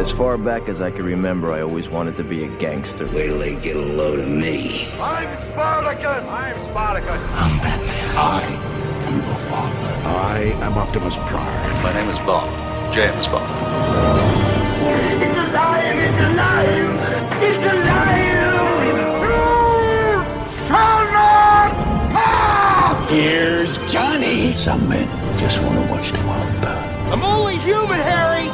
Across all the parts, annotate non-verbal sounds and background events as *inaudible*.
As far back as I can remember, I always wanted to be a gangster. Wait till they get a load of me. I'm Spartacus! I'm Spartacus! I'm Batman. I am your father. I am Optimus Prime. My name is Bond. James Bond. It's alive! It's alive! It's alive! You shall not pass! Here's Johnny. Some men just want to watch the world burn. I'm only human, Harry!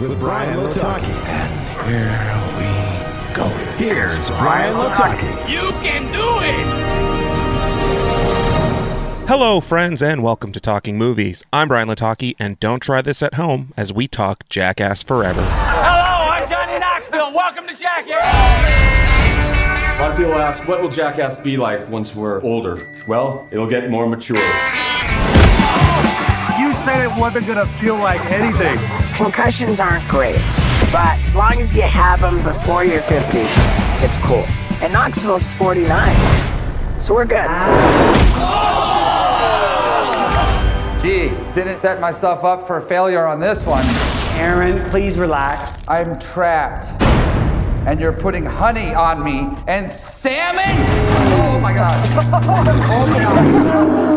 With Bryan Lataki. And here we go. Here's Bryan Lataki. You can do it! Hello, friends, and welcome to Talking Movies. I'm Bryan Lataki, and don't try this at home as we talk Jackass Forever. Hello, I'm Johnny Knoxville. Welcome to Jackass! A lot of people ask, what will Jackass be like once we're older? Well, it'll get more mature. You said it wasn't gonna feel like anything. Concussions aren't great, but as long as you have them before you're 50, it's cool. And Knoxville's 49, so we're good. Gee, didn't set myself up for failure on this one. Aaron, please relax. I'm trapped. And you're putting honey on me and salmon? Oh my gosh.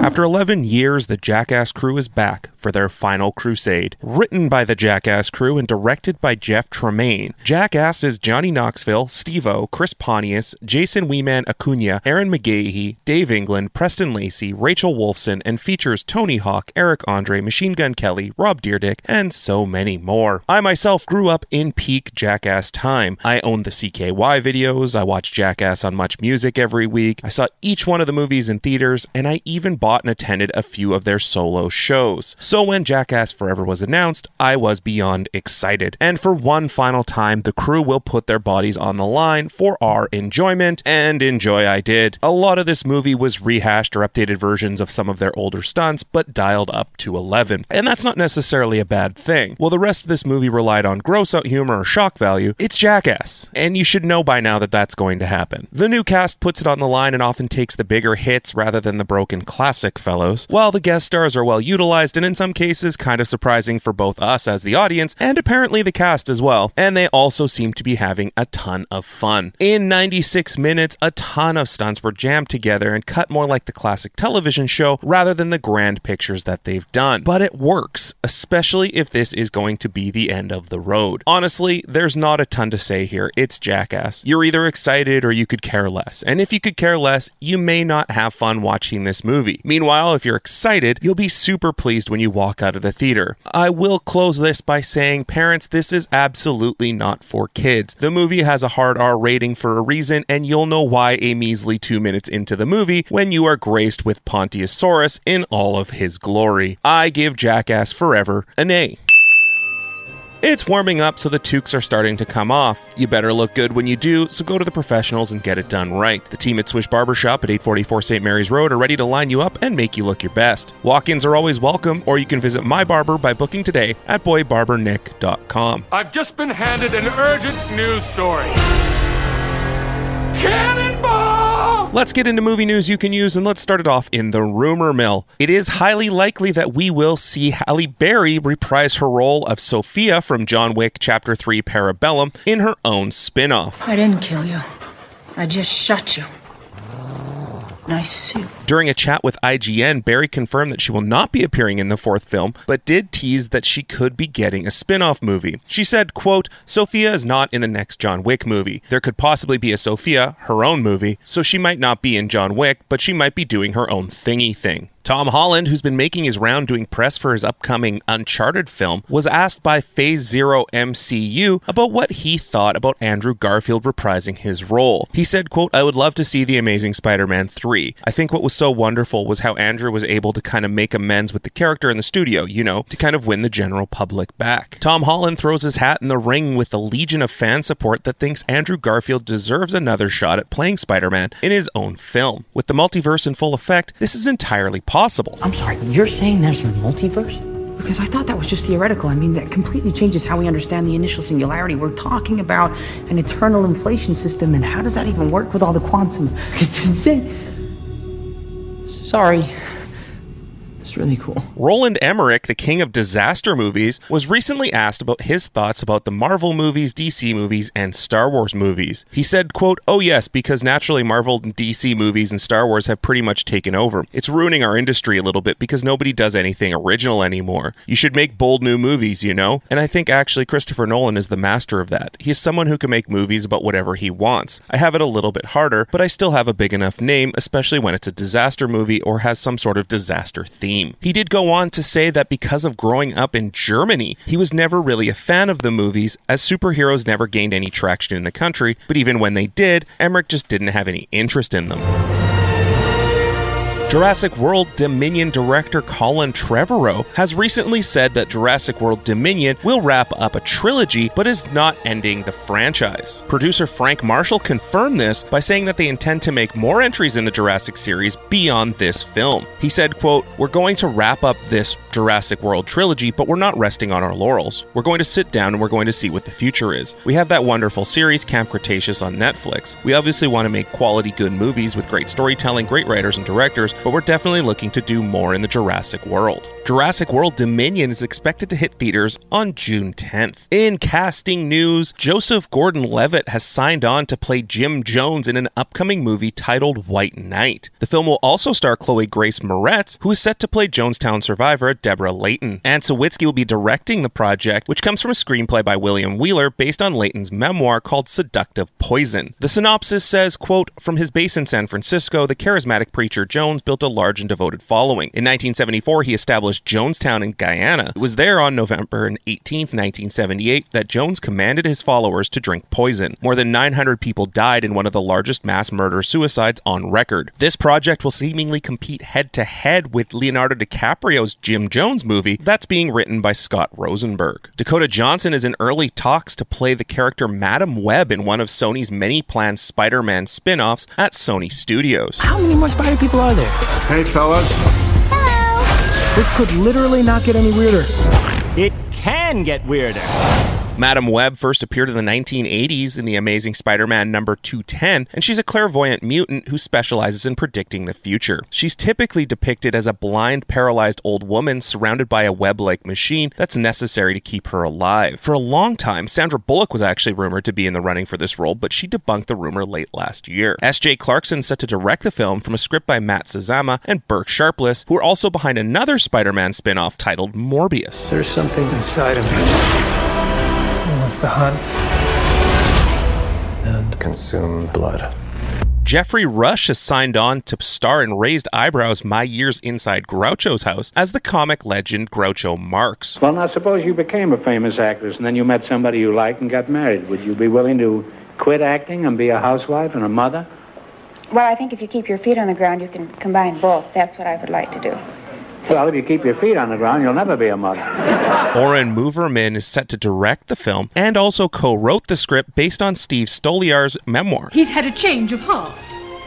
*laughs* After 11 years, the Jackass crew is back for their final crusade. Written by the Jackass crew and directed by Jeff Tremaine, Jackass is Johnny Knoxville, Steve-O, Chris Pontius, Jason Weeman Acuna, Ehren McGhehey, Dave England, Preston Lacey, Rachel Wolfson, and features Tony Hawk, Eric Andre, Machine Gun Kelly, Rob Dyrdek, and so many more. I myself grew up in peak Jackass time. I owned the CKY videos, I watched Jackass on Much Music every week, I saw each one of the movies in theaters, and I even bought and attended a few of their solo shows. So when Jackass Forever was announced, I was beyond excited. And for one final time, the crew will put their bodies on the line for our enjoyment, and enjoy I did. A lot of this movie was rehashed or updated versions of some of their older stunts, but dialed up to 11. And that's not necessarily a bad thing. While the rest of this movie relied on gross out humor or shock value, it's Jackass. And you should know by now that that's going to happen. The new cast puts it on the line and often takes the bigger hits rather than the broken classic fellows, while the guest stars are well utilized and in some cases kind of surprising for both us as the audience and apparently the cast as well. And they also seem to be having a ton of fun. In 96 minutes, a ton of stunts were jammed together and cut more like the classic television show rather than the grand pictures that they've done. But it works, especially if this is going to be the end of the road. Honestly, there's not a ton to say here. It's Jackass. You're either excited or you could care less. And if you could care less, you may not have fun watching this movie. Meanwhile, if you're excited, you'll be super pleased when you walk out of the theater. I will close this by saying, parents, this is absolutely not for kids. The movie has a hard R rating for a reason, and you'll know why a measly two minutes into the movie when you are graced with Pontiusaurus in all of his glory. I give Jackass Forever an A. It's warming up, so the toques are starting to come off. You better look good when you do, so go to the professionals and get it done right. The team at Swish Barbershop at 844 St. Mary's Road are ready to line you up and make you look your best. Walk ins are always welcome, or you can visit my barber by booking today at boybarbernick.com. I've just been handed an urgent news story. Cannonball! Let's get into movie news you can use, and let's start it off in the rumor mill. It is highly likely that we will see Halle Berry reprise her role of Sophia from John Wick Chapter 3 Parabellum in her own spin off. I didn't kill you. I just shot you. Nice suit. During a chat with IGN, Berry confirmed that she will not be appearing in the fourth film, but did tease that she could be getting a spin-off movie. She said, quote, Sophia is not in the next John Wick movie. There could possibly be a Sophia, her own movie, so she might not be in John Wick, but she might be doing her own thingy thing. Tom Holland, who's been making his round doing press for his upcoming Uncharted film, was asked by Phase Zero MCU about what he thought about Andrew Garfield reprising his role. He said, quote, I would love to see The Amazing Spider-Man 3. I think what was so wonderful was how Andrew was able to kind of make amends with the character in the studio, you know, to kind of win the general public back. Tom Holland throws his hat in the ring with the legion of fan support that thinks Andrew Garfield deserves another shot at playing Spider-Man in his own film. With the multiverse in full effect, this is entirely possible possible. I'm sorry, you're saying there's a multiverse? Because I thought that was just theoretical. I mean, that completely changes how we understand the initial singularity. We're talking about an eternal inflation system, and how does that even work with all the quantum? *laughs* It's insane. Sorry. Really cool. Roland Emmerich, the king of disaster movies, was recently asked about his thoughts about the Marvel movies, DC movies, and Star Wars movies. He said, quote, Oh yes, because naturally Marvel and DC movies and Star Wars have pretty much taken over. It's ruining our industry a little bit because nobody does anything original anymore. You should make bold new movies, you know? And I think actually Christopher Nolan is the master of that. He is someone who can make movies about whatever he wants. I have it a little bit harder, but I still have a big enough name, especially when it's a disaster movie or has some sort of disaster theme. He did go on to say that because of growing up in Germany, he was never really a fan of the movies, as superheroes never gained any traction in the country, but even when they did, Emmerich just didn't have any interest in them. Jurassic World Dominion director Colin Trevorrow has recently said that Jurassic World Dominion will wrap up a trilogy but is not ending the franchise. Producer Frank Marshall confirmed this by saying that they intend to make more entries in the Jurassic series beyond this film. He said, quote, "We're going to wrap up this Jurassic World trilogy, but we're not resting on our laurels. We're going to sit down and we're going to see what the future is. We have that wonderful series Camp Cretaceous on Netflix. We obviously want to make quality good movies with great storytelling, great writers and directors, but we're definitely looking to do more in the Jurassic World. Jurassic World Dominion is expected to hit theaters on June 10th. In casting news, Joseph Gordon Levitt has signed on to play Jim Jones in an upcoming movie titled White Night. The film will also star Chloe Grace Moretz, who is set to play Jonestown survivor Deborah Layton. Anne Sewitsky will be directing the project, which comes from a screenplay by William Wheeler based on Layton's memoir called Seductive Poison. The synopsis says, quote, From his base in San Francisco, the charismatic preacher Jones built a large and devoted following. In 1974, he established Jonestown in Guyana. It was there on November 18, 1978, that Jones commanded his followers to drink poison. More than 900 people died in one of the largest mass murder suicides on record. This project will seemingly compete head to head with Leonardo DiCaprio's Jim Jones movie that's being written by Scott Rosenberg. Dakota Johnson is in early talks to play the character Madam Web in one of Sony's many planned Spider Man spin offs at Sony Studios. How many more spider people are there? Hey, fellas. Hello. This could literally not get any weirder. It can get weirder. Madam Web first appeared in the 1980s in The Amazing Spider Man number 210, and she's a clairvoyant mutant who specializes in predicting the future. She's typically depicted as a blind, paralyzed old woman surrounded by a web like machine that's necessary to keep her alive. For a long time, Sandra Bullock was actually rumored to be in the running for this role, but she debunked the rumor late last year. S.J. Clarkson set to direct the film from a script by Matt Sazama and Burke Sharpless, who are also behind another Spider Man spin off titled Morbius. There's something inside of me to hunt and consume blood. Geoffrey Rush has signed on to star in Raised Eyebrows My Years Inside Groucho's House as the comic legend Groucho Marx. Well, now suppose you became a famous actress and then you met somebody you liked and got married. Would you be willing to quit acting and be a housewife and a mother? Well, I think if you keep your feet on the ground, you can combine both. That's what I would like to do. Well, if you keep your feet on the ground, you'll never be a mother. Oren Moverman is set to direct the film and also co wrote the script based on Steve Stoliar's memoir. He's had a change of heart.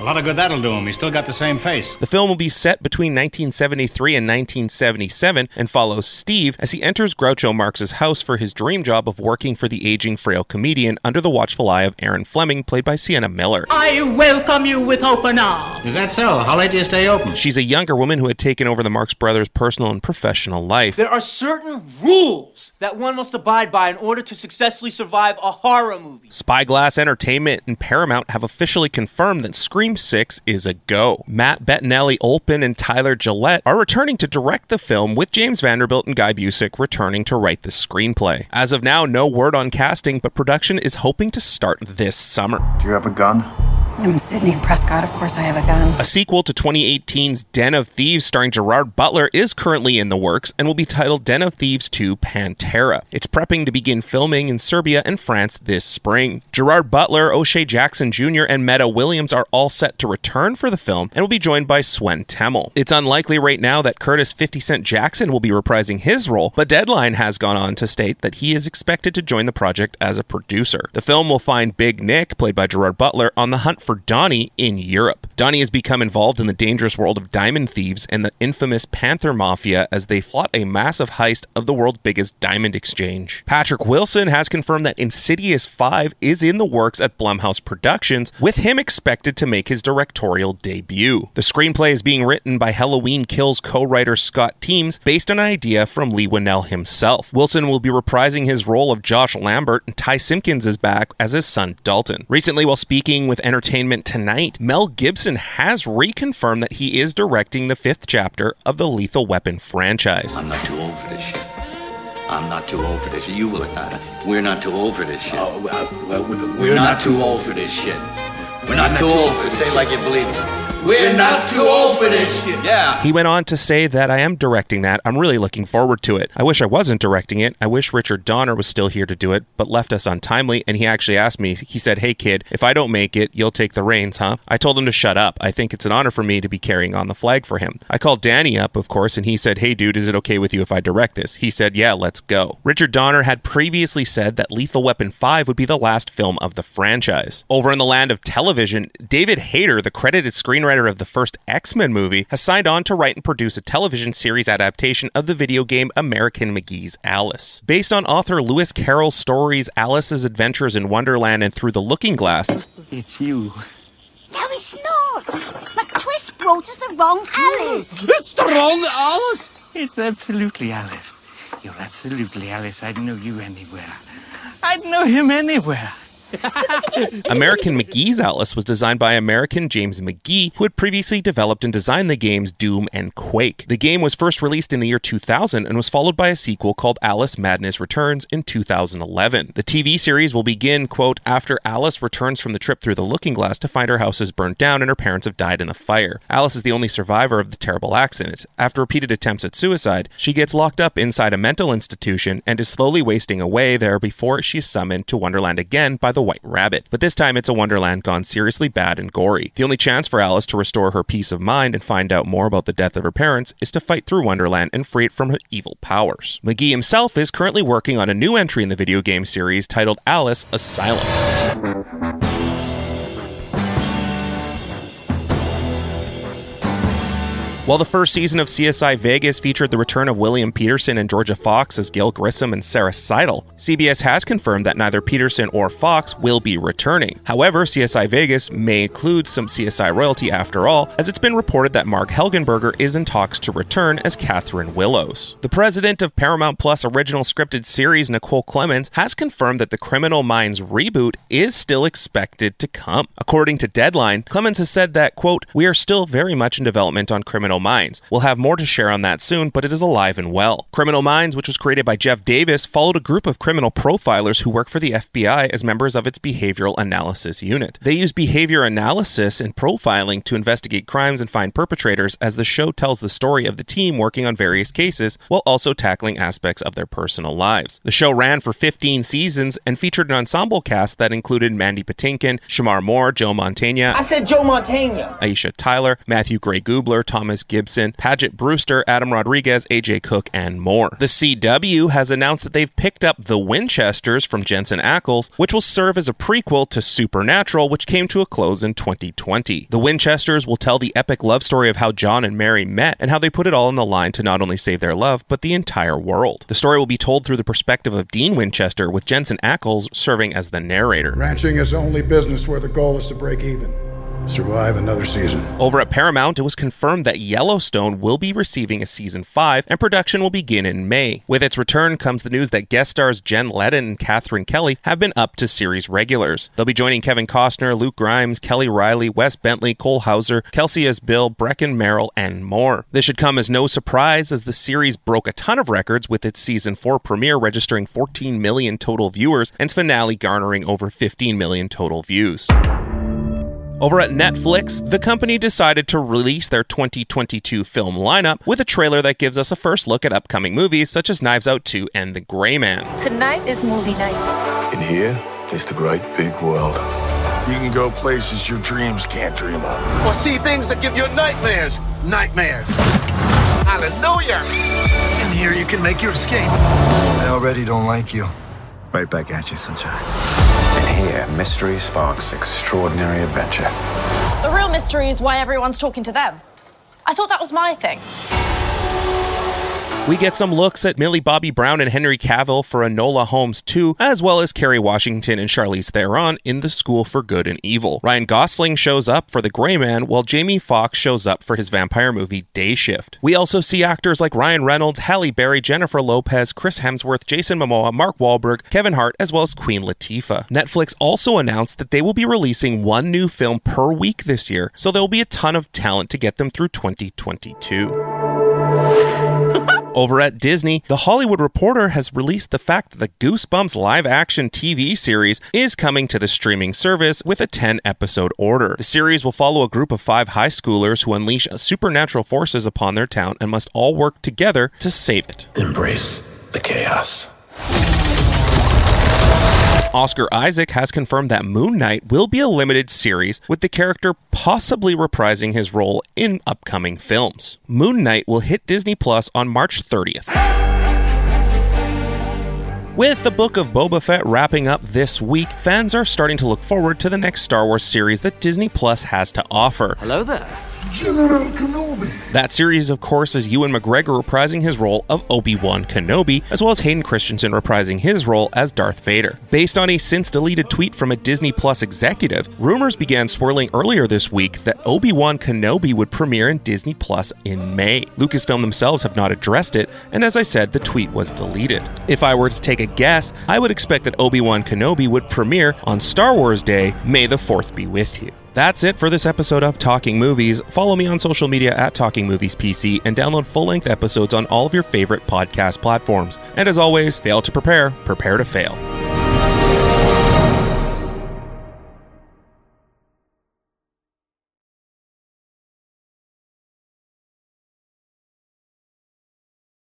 A lot of good that'll do him. He's still got the same face. The film will be set between 1973 and 1977 and follows Steve as he enters Groucho Marx's house for his dream job of working for the aging frail comedian under the watchful eye of Erin Fleming, played by Sienna Miller. I welcome you with open arms. Is that so? How late do you stay open? She's a younger woman who had taken over the Marx brothers' personal and professional life. There are certain rules that one must abide by in order to successfully survive a horror movie. Spyglass Entertainment and Paramount have officially confirmed that Scream 6 is a go. Matt Bettinelli Olpin and Tyler Gillett are returning to direct the film, with James Vanderbilt and Guy Busick returning to write the screenplay. As of now, no word on casting, but production is hoping to start this summer. Do you have a gun? I'm Sidney Prescott. Of course, I have a gun. A sequel to 2018's Den of Thieves, starring Gerard Butler, is currently in the works and will be titled Den of Thieves 2 Pantera. It's prepping to begin filming in Serbia and France this spring. Gerard Butler, O'Shea Jackson Jr., and Meadow Williams are all set to return for the film and will be joined by Swen Temmel. It's unlikely right now that Curtis 50 Cent Jackson will be reprising his role, but Deadline has gone on to state that he is expected to join the project as a producer. The film will find Big Nick, played by Gerard Butler, on the hunt for for Donnie in Europe. Donnie has become involved in the dangerous world of diamond thieves and the infamous Panther Mafia as they plot a massive heist of the world's biggest diamond exchange. Patrick Wilson has confirmed that Insidious 5 is in the works at Blumhouse Productions, with him expected to make his directorial debut. The screenplay is being written by Halloween Kills co writer Scott Teems based on an idea from Leigh Whannell himself. Wilson will be reprising his role of Josh Lambert, and Ty Simpkins is back as his son Dalton. Recently, while speaking with Entertainment Tonight, Mel Gibson has reconfirmed that he is directing the fifth chapter of the Lethal Weapon franchise. I'm not too old for this shit. I'm not too old for this. You will not. We're not too old for this shit. Oh, well, well, we- We're not too old for this shit. We're not too old for this. Say like you believe it. We're not too old for this shit. Yeah. He went on to say that I am directing that. I'm really looking forward to it. I wish I wasn't directing it. I wish Richard Donner was still here to do it, but left us untimely. And he actually asked me, he said, Hey kid, if I don't make it, you'll take the reins, huh? I told him to shut up. I think it's an honor for me to be carrying on the flag for him. I called Danny up, of course, and he said, Hey dude, is it okay with you if I direct this? He said, Yeah, let's go. Richard Donner had previously said that Lethal Weapon 5 would be the last film of the franchise. Over in the land of television, David Hayter, the credited screenwriter of the first X Men movie, has signed on to write and produce a television series adaptation of the video game American McGee's Alice. Based on author Lewis Carroll's stories Alice's Adventures in Wonderland and Through the Looking Glass, It's you. No, it's not. McTwisp brought us the wrong Alice. *laughs* It's the wrong Alice. It's absolutely Alice. You're absolutely Alice. I'd know you anywhere. I'd know him anywhere. *laughs* American McGee's Alice was designed by American James McGee, who had previously developed and designed the games Doom and Quake. The game was first released in the year 2000 and was followed by a sequel called Alice Madness Returns in 2011. The TV series will begin, quote, after Alice returns from the trip through the looking glass to find her house is burned down and her parents have died in the fire. Alice is the only survivor of the terrible accident. After repeated attempts at suicide, she gets locked up inside a mental institution and is slowly wasting away there before she is summoned to Wonderland again by the White Rabbit. But this time it's a Wonderland gone seriously bad and gory. The only chance for Alice to restore her peace of mind and find out more about the death of her parents is to fight through Wonderland and free it from her evil powers. McGee himself is currently working on a new entry in the video game series titled Alice Asylum. While the first season of CSI Vegas featured the return of William Petersen and Jorja Fox as Gil Grissom and Sara Sidle, CBS has confirmed that neither Petersen or Fox will be returning. However, CSI Vegas may include some CSI royalty after all, as it's been reported that Marg Helgenberger is in talks to return as Catherine Willows. The president of Paramount Plus original scripted series, Nicole Clemens, has confirmed that the Criminal Minds reboot is still expected to come. According to Deadline, Clemens has said that, quote, we are still very much in development on Criminal Minds. We'll have more to share on that soon, but it is alive and well. Criminal Minds, which was created by Jeff Davis, followed a group of criminal profilers who work for the FBI as members of its behavioral analysis unit. They use behavior analysis and profiling to investigate crimes and find perpetrators as the show tells the story of the team working on various cases while also tackling aspects of their personal lives. The show ran for 15 seasons and featured an ensemble cast that included Mandy Patinkin, Shemar Moore, Joe Montana, I said Joe Montana. Aisha Tyler, Matthew Gray Gubler, Thomas Gibson, Paget Brewster, Adam Rodriguez, AJ Cook, and more. The CW has announced that they've picked up The Winchesters from Jensen Ackles, which will serve as a prequel to Supernatural, which came to a close in 2020. The Winchesters will tell the epic love story of how John and Mary met and how they put it all on the line to not only save their love, but the entire world. The story will be told through the perspective of Dean Winchester, with Jensen Ackles serving as the narrator. Ranching is the only business where the goal is to break even. Survive another season. Over at Paramount, it was confirmed that Yellowstone will be receiving a season 5 and production will begin in May. With its return comes the news that guest stars Jen Landon and Kathryn Kelly have been up to series regulars. They'll be joining Kevin Costner, Luke Grimes, Kelly Reilly, Wes Bentley, Cole Hauser, Kelsey Asbille, Brecken Merrill, and more. This should come as no surprise as the series broke a ton of records with its season 4 premiere registering 14 million total viewers and its finale garnering over 15 million total views. Over at Netflix, the company decided to release their 2022 film lineup with a trailer that gives us a first look at upcoming movies such as Knives Out 2 and The Gray Man. Tonight is movie night. In here is the great big world. You can go places your dreams can't dream of. Or see things that give you nightmares. Nightmares. Hallelujah. In here you can make your escape. I already don't like you. Right back at you, sunshine. In here, mystery sparks extraordinary adventure. The real mystery is why everyone's talking to them. I thought that was my thing. We get some looks at Millie Bobby Brown and Henry Cavill for Enola Holmes 2, as well as Kerry Washington and Charlize Theron in The School for Good and Evil. Ryan Gosling shows up for The Gray Man, while Jamie Foxx shows up for his vampire movie Day Shift. We also see actors like Ryan Reynolds, Halle Berry, Jennifer Lopez, Chris Hemsworth, Jason Momoa, Mark Wahlberg, Kevin Hart, as well as Queen Latifah. Netflix also announced that they will be releasing one new film per week this year, so there will be a ton of talent to get them through 2022. *laughs* Over at Disney, The Hollywood Reporter has released the fact that the Goosebumps live action TV series is coming to the streaming service with a 10 episode order. The series will follow a group of five high schoolers who unleash supernatural forces upon their town and must all work together to save it. Embrace the chaos. Oscar Isaac has confirmed that Moon Knight will be a limited series, with the character possibly reprising his role in upcoming films. Moon Knight will hit Disney Plus on March 30th. With the book of Boba Fett wrapping up this week, fans are starting to look forward to the next Star Wars series that Disney Plus has to offer. Hello there. General Kenobi. That series, of course, is Ewan McGregor reprising his role of Obi Wan Kenobi, as well as Hayden Christensen reprising his role as Darth Vader. Based on a since deleted tweet from a Disney Plus executive, rumors began swirling earlier this week that Obi Wan Kenobi would premiere in Disney Plus in May. Lucasfilm themselves have not addressed it, and as I said, the tweet was deleted. If I were to take a guess, I would expect that Obi Wan Kenobi would premiere on Star Wars Day. May the 4th be with you. That's it for this episode of Talking Movies. Follow me on social media at Talking Movies PC and download full length episodes on all of your favorite podcast platforms. And as always, fail to prepare, prepare to fail.